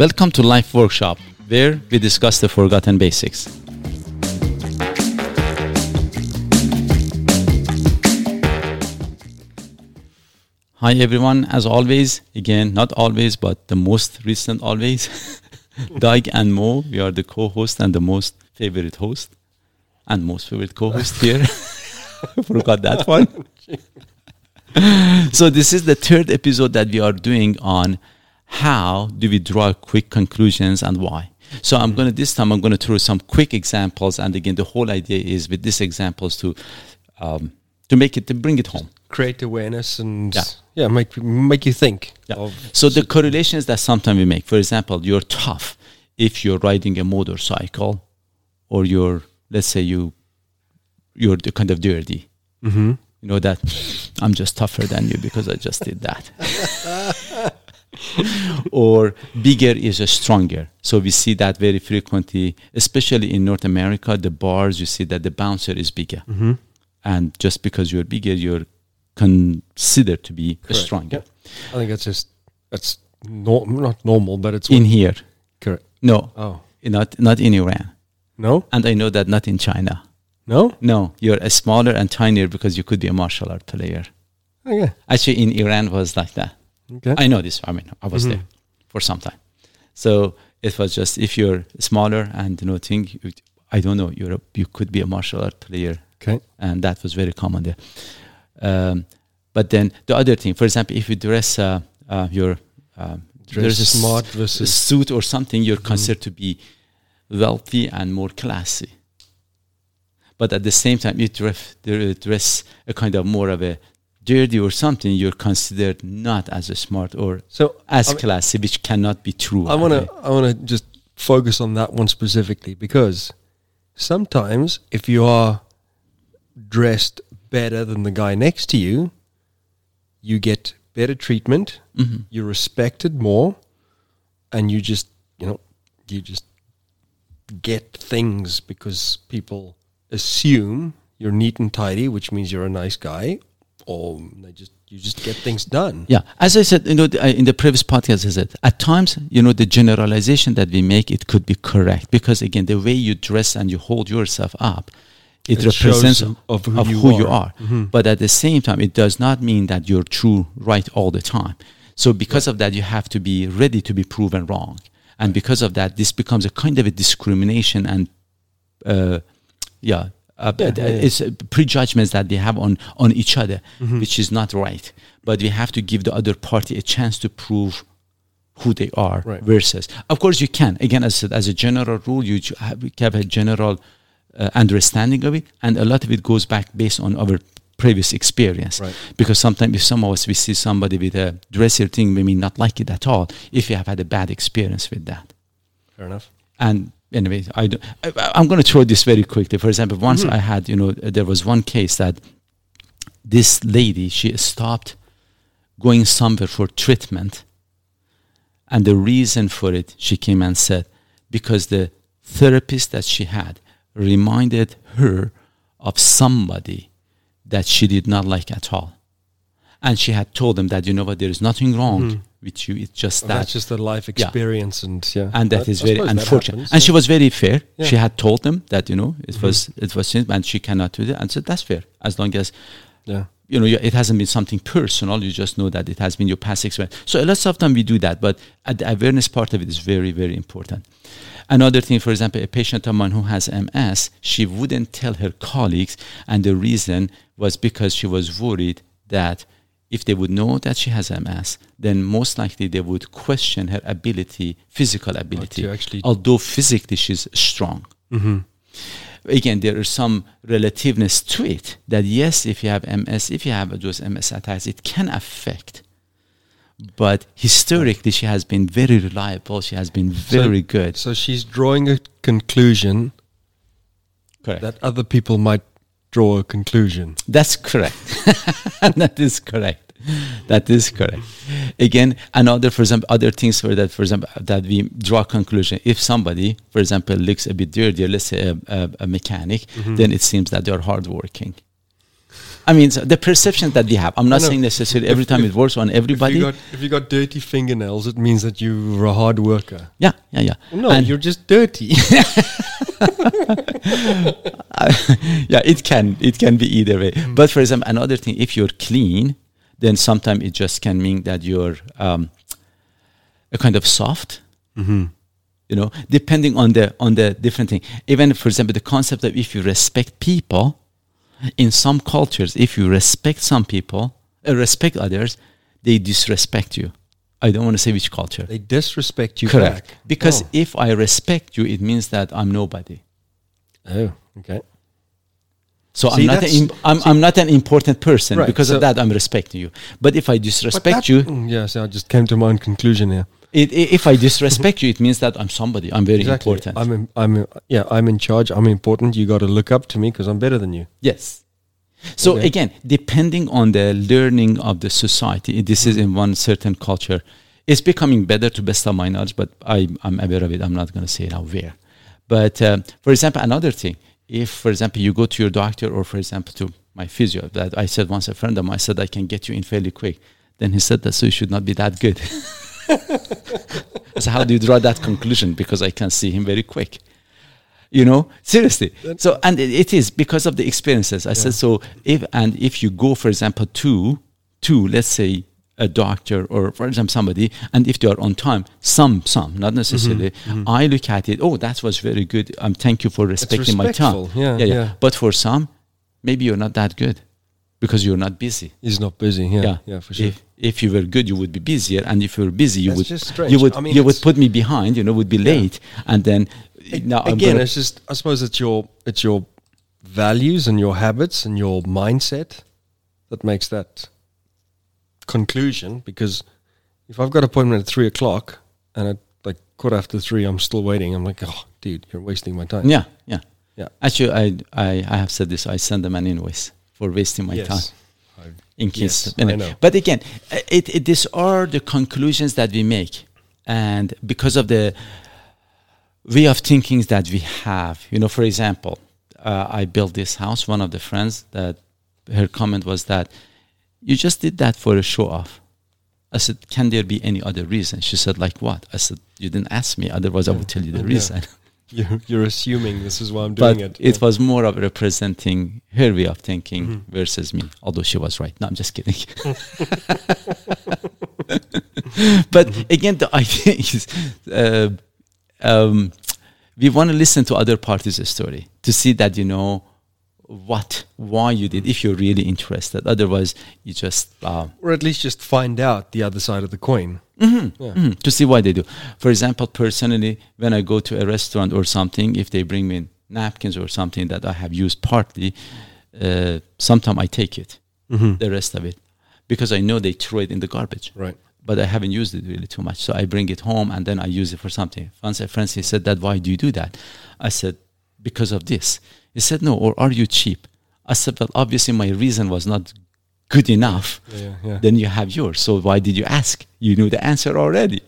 Welcome to Life Workshop, where we discuss the forgotten basics. Hi everyone, as always, again, not always, but the most recent always, Doug and Mo, we are the co-host and the most favorite host and most favorite co-host here. Forgot that one. so this is the third episode that we are doing on how do we draw quick conclusions and why. So I'm going to this time I'm going to throw some quick examples, and again the whole idea is with these examples to um, to make it to bring it home. create awareness and Yeah. yeah, make make you think. Yeah. So the correlations that sometimes we make, for example, you're tough if you're riding a motorcycle, or you're let's say you you're the kind of dirty. Mhm. You know that I'm just tougher than you because I just did that. or bigger is a stronger. So we see that very frequently, especially in North America. The bars you see that the bouncer is bigger, Mhm. and just because you're bigger, you're considered to be Correct. stronger. I think that's just that's nor- not normal, but it's In here, correct. no, Oh not not in Iran, no, and I know that not in China. no. No, you're a smaller and tinier because you could be a martial art player. Oh, yeah. Actually, in Iran was like that. Okay. I know this. I mean, I was Mhm. there for some time. So it was just if you're smaller and you know, think I don't know, you're you could be a martial art player, okay. and that was very common there. Um, but then the other thing, for example, if you dress uh, uh, your um, Dress there's a s- smart a versus suit or something, you're considered to be wealthy and more classy. But at the same time, you dress, dress a kind of more of a dirty or something, you're considered not as a smart or so. as I mean- classy, which cannot be true. I want to. I want to just focus on that one specifically because sometimes if you are dressed better than the guy next to you, you get better treatment, Mhm. you're respected more, and you just you know you just get things because people assume you're neat and tidy, which means you're a nice guy, or they just you just get things done. Yeah, as I said, you know, the- I- in the previous podcast, I said at times, you know, the generalization that we make it could be correct because again, the way you dress and you hold yourself up, it, It represents of who of you who you are. are. Mhm. But at the same time, it does not mean that you're true right all the time. So because of that, you have to be ready to be proven wrong, and because of that, this becomes a kind of a discrimination and, uh, yeah. Uh, Yeah, yeah, yeah. it's uh, prejudgments that they have on on each other, Mhm. which is not right. But we have to give the other party a chance to prove who they are. Right. Versus, of course, you can. Again, as a, as a general rule, you have, you have a general uh, understanding of it, and a lot of it goes back based on our previous experience. Right. Because sometimes, if some of us we see somebody with a dressier thing, we may not like it at all. If you have had a bad experience with that, Fair enough. and anyway, I, do, I I'm going to throw this very quickly. For example, once Mhm. I had, you know, there was one case that this lady she stopped going somewhere for treatment, and the reason for it, she came and said, because the therapist that she had reminded her of somebody that she did not like at all. And she had told them that, you know what, there is nothing wrong Mhm. with you. It's just Well, that that's just a life experience, and yeah, and that I- is I very unfortunate. happens, and she was very fair. Yeah. She had told them that you know it Mhm. was it was and she cannot do that. And said that's fair as long as yeah, you know it hasn't been something personal. You just know that it has been your past experience. So a lot of time we do that, but the awareness part of it is very very important. Another thing, for example, a patient of mine who has MS, she wouldn't tell her colleagues, and the reason was because she was worried that if they would know that she has MS, then most likely they would question her ability, physical ability, actually- although physically she's strong. mm-hmm. Again, there is some relativeness to it that yes, if you have MS, if you have those MS attacks, it can affect. But historically, she has been very reliable. She has been very good. So she's drawing a conclusion Correct. that other people might draw a conclusion. That's correct. that is correct. That is correct. Again, another, for example, other things for that, for example, that we draw a conclusion. If somebody, for example, looks a bit dirty, let's say a, a, a mechanic, Mhm. then it seems that they are hardworking. I mean, so the perception that they have. I'm not No, no. saying necessarily every If- time if- it works on If everybody. you got if you got dirty fingernails, it means that you're a hard worker. yeah, yeah, yeah. No, And- you're just dirty. yeah, it can it can be either way. But for example, another thing, if you're clean, then sometimes it just can mean that you're um, a kind of soft. You know, depending on the on the different thing. Even for example, the concept of if you respect people, in some cultures, if you respect some people, uh, respect others, they disrespect you. I don't want to say which culture. they disrespect you Correct. back. Because oh. if I respect you, it means that I'm nobody. oh, okay. So See, I'm not an, im- I'm, I'm not an important person Right, because so- of that. I'm respecting you. But if I disrespect that- you, yeah. So I just came to my own conclusion here. It, if I disrespect you, it means that I'm somebody. I'm very Exactly. important. I'm, in, I'm, in, yeah, I'm in charge. I'm important. You got to look up to me because I'm better than you. yes. So Okay. again, depending on the learning of the society, this is in one certain culture. It's becoming better to best of my knowledge, but I, I'm aware of it. I'm not going to say now where. But um, for example, another thing, if for example you go to your doctor or for example to my physio, that I said once a friend of mine said I can get you in fairly quick. Then he said that so you should not be that good. so how do you draw that conclusion? Because I can see him very quick. You know, seriously. So and it, is because of the experiences. I said so. If and if you go, for example, to to let's say a doctor or for example somebody, and if they are on time, some some not necessarily. I look at it. Oh, that was very good. Um, thank you for respecting my time. respectful. Yeah, yeah. But for some, maybe you're not that good because you're not busy. He's not busy. Yeah, yeah, for sure. If if you were good, you would be busier, and if you were busy, you That's would you would I mean, you would put me behind. You know, would be late, and then now I'm Again, it's just I suppose it's your it's your values and your habits and your mindset that makes that conclusion. Because if I've got an appointment at three o'clock and at like quarter after three, I'm still waiting. I'm like, oh, dude, you're wasting my time. yeah, yeah. Yeah. Actually, I, I I have said this. I send them an invoice for wasting my time. Yes. I- in case. Yes, anyway. I know. But again, it, it, these are the conclusions that we make, and because of the way of thinking that we have, you know, for example, uh, I built this house. One of the friends that her comment was that you just did that for a show off. I said, can there be any other reason? She said, like what? I said, you didn't ask me. Otherwise, I would tell you the Yeah. reason. You're, you're assuming this is why I'm but doing it. it Yeah. was more of representing her way of thinking Mm-hmm. versus me although she was right no i'm just kidding but Mm-hmm. again the idea is uh, um, we want to listen to other parties' story to see that you know what why you did if you're really interested otherwise you just uh, or at least just find out the other side of the coin. Mhm, Yeah. mhm, to see why they do. For example, personally, when I go to a restaurant or something, if they bring me napkins or something that I have used partly, uh, sometimes I take it, Mm-hmm. the rest of it, because I know they throw it in the garbage. Right. But I haven't used it really too much, so I bring it home and then I use it for something. Once a friend said that, why do you do that? I said because of this. He said no, or are you cheap? I said well, obviously my reason was not good enough Yeah, yeah, then you have yours. So why did you ask? You knew the answer already.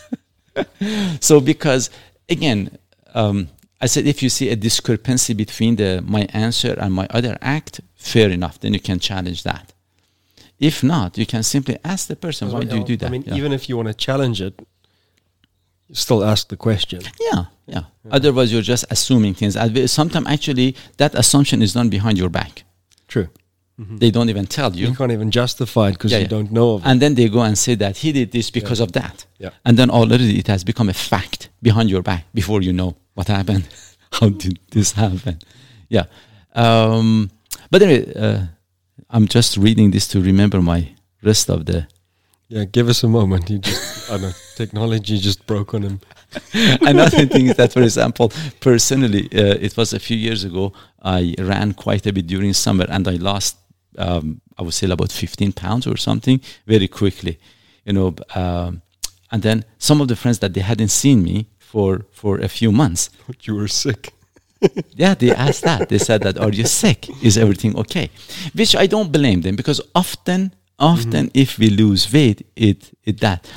so because again, um, I said if you see a discrepancy between the my answer and my other act, fair enough. Then you can challenge that. If not, you can simply ask the person, why do you do that? I mean, yeah. even if you want to challenge it, you still ask the question. yeah, yeah. Otherwise, you're just assuming things. Sometimes actually that assumption is done behind your back. True. They don't even tell you. You can't even justify it because Yeah, you yeah. don't know of it. and then they go and say that he did this because of that. Yeah. And then already it has become a fact behind your back before you know what happened. How did this happen? Yeah. Um, but anyway, uh, I'm just reading this to remember my rest of the. Yeah, give us a moment. You just, I don't know, technology just broke on him. Another thing is that, for example, personally, uh, it was a few years ago. I ran quite a bit during summer, and I lost, um, I would say, about 15 pounds or something very quickly. You know, um, and then some of the friends that they hadn't seen me for for a few months, You were sick. yeah, they asked that. They said that, "Are you sick? Is everything okay?" Which I don't blame them because often, often, mm-hmm. if we lose weight, it it that.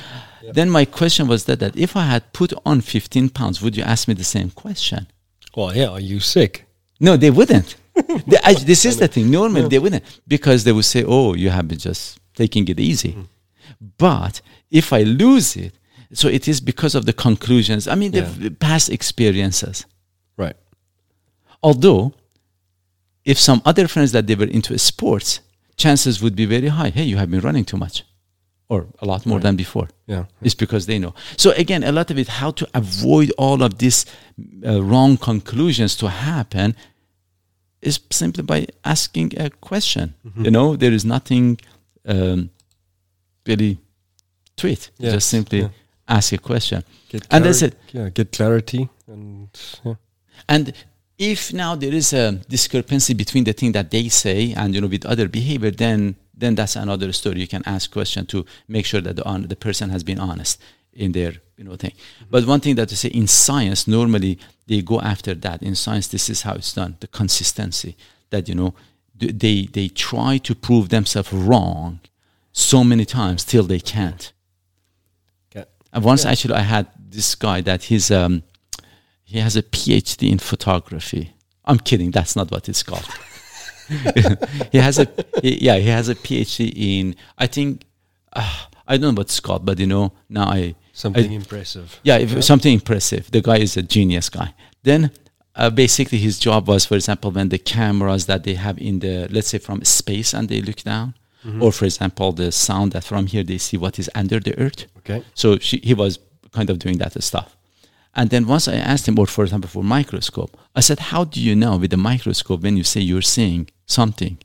Then my question was that that if I had put on 15 pounds, would you ask me the same question? Well, yeah, are you sick? No, they wouldn't. They- I- this is the thing. Normally they wouldn't because they would say, "Oh, you have been just taking it easy." Mm-hmm. But if I lose it, so it is because of the conclusions. I mean, the Yeah. v- past experiences. Right. Although, if some other friends that they were into sports, chances would be very high. Hey, you have been running too much, or a lot more Right. than before. Yeah. It's because they know. So again, a lot of it, how to avoid all of these uh, wrong conclusions to happen, is simply by asking a question. Mm-hmm. You know, there is nothing um, really to it. Yes, Just simply yeah. ask a question. Get And that's it. Yeah, get clarity and yeah. And if now there is a discrepancy between the thing that they say and you know with other behavior, then then that's another story. You can ask question to make sure that the hon- the person has been honest in their you know thing. But one thing that to say in science, normally they go after that. In science, this is how it's done: the consistency. That you know they they try to prove themselves wrong so many times till they can't. Okay. And once Yeah. actually I had this guy that he's um he has a PhD in photography. I'm kidding. That's not what it's called. he has a he- yeah he has a PhD in I think uh, I don't know what it's called, but you know now I Something I- impressive. yeah, if something impressive. The guy is a genius guy. Then uh, basically his job was, for example, when the cameras that they have in the, let's say from space and they look down, or for example, the sound that from here they see what is under the earth. Okay. So she, he was kind of doing that stuff. And then once I asked him, or for example, for microscope, I said, how do you know with the microscope when you say you're seeing something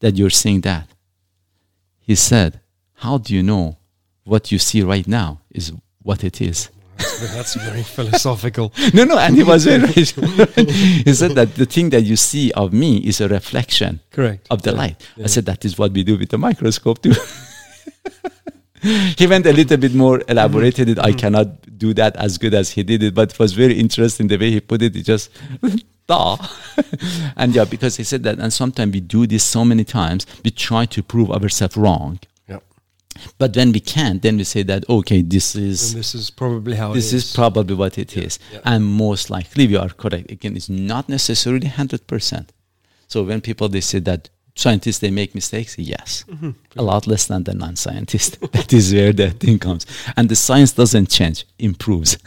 that you're seeing that? He said, how do you know what you see right now is what it is? That's, very philosophical. no, no, and he was very he said that the thing that you see of me is a reflection Correct. of the Yeah. light. Yeah. I said that is what we do with the microscope too. he went a little bit more elaborated it. I mm-hmm. cannot do that as good as he did it, but it was very interesting the way he put it. He just da. and yeah, because he said that, and sometimes we do this so many times, we try to prove ourselves wrong. Yeah. But when we can't, then we say that okay, this is And this is probably how this it is probably what it is, and most likely we are correct again it's not necessarily 100% so when people they say that scientists they make mistakes? Yes. Mm-hmm. a lot less than the non-scientists that is where the thing comes. And the science doesn't change improves.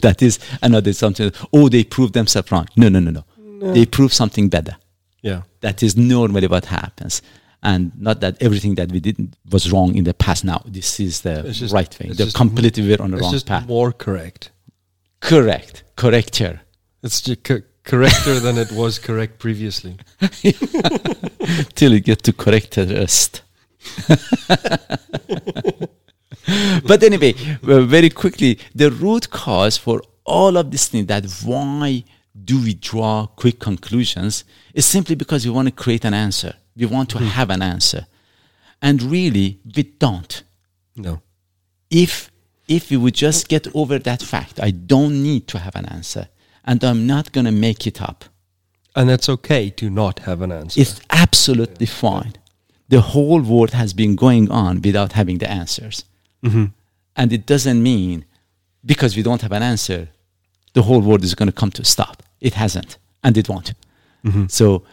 That is another something oh they prove themselves wrong. No no no no. They prove something better. Yeah. that is normally what happens. And not that everything that we did was wrong in the past. Now this is the just- right thing the completely we're on the wrong path. more correct. correct. Corrector It's just co- correcter than it was correct previously. till you get to correct the rest. But anyway uh, very quickly the root cause for all of this thing that why do we draw quick conclusions is simply because we want to create an answer. We want to have an answer. And really we don't. No. if if we would just get over that fact i don't need to have an answer and i'm not going to make it up. And it's okay to not have an answer. it's absolutely fine. The whole world has been going on without having the answers. Mm-hmm. and it doesn't mean because we don't have an answer the whole world is going to come to a stop. It hasn't and it won't. Mm-hmm. so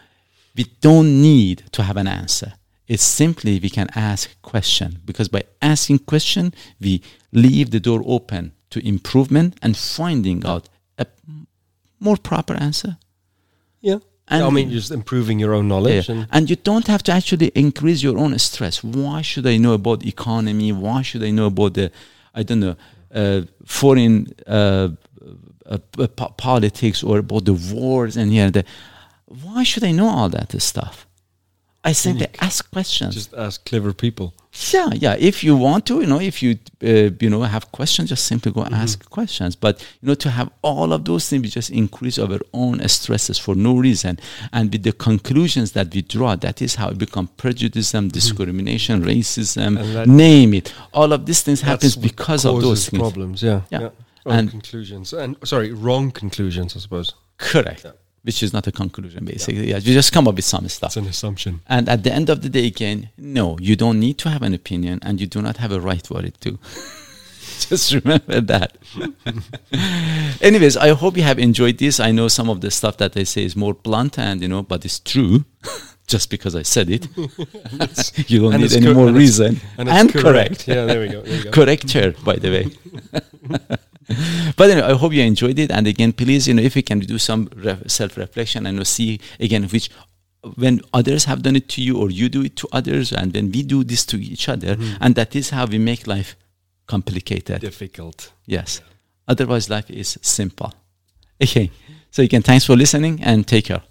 we don't need to have an answer. It's simply we can ask question because by asking question we leave the door open to improvement and finding out a more proper answer yeah. And- I mean, just improving your own knowledge. yeah. And And you don't have to actually increase your own stress. Why should I know about economy? Why should I know about the, I don't know, uh, foreign uh, uh, uh, politics or about the wars and here and there? Why should I know all that stuff? I simply ask questions. just ask clever people. Yeah, yeah. If you want to, you know, if you uh, you know have questions, just simply go Mm-hmm. ask questions. But you know, to have all of those things, we just increase our own stresses for no reason. And with the conclusions that we draw, that is how it become prejudice, discrimination, racism, Mm-hmm. That- name it. All of these things happens because of those things. problems. Yeah. Yeah. Wrong And- conclusions. And sorry, wrong conclusions. I suppose Correct. Yeah. Which is not a conclusion, basically. Yeah, you just come up with some stuff. it's an assumption. And at the end of the day, again, no, you don't need to have an opinion, and you do not have a right for it too. just remember that. Anyways, I hope you have enjoyed this. I know some of the stuff that I say is more blunt and you know, but it's true. just because I said it, you don't And need any more and reason. and And, it's correct. Yeah, there we go. There you go. correct chair, by the way. but anyway, I hope you enjoyed it. And again, please, you know, if you can do some re- self-reflection and see again which when others have done it to you or you do it to others and then we do this to each other hmm. and that is how we make life complicated. Difficult. yes. Otherwise life is simple. Okay. So again thanks for listening and take care.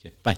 Okay. Bye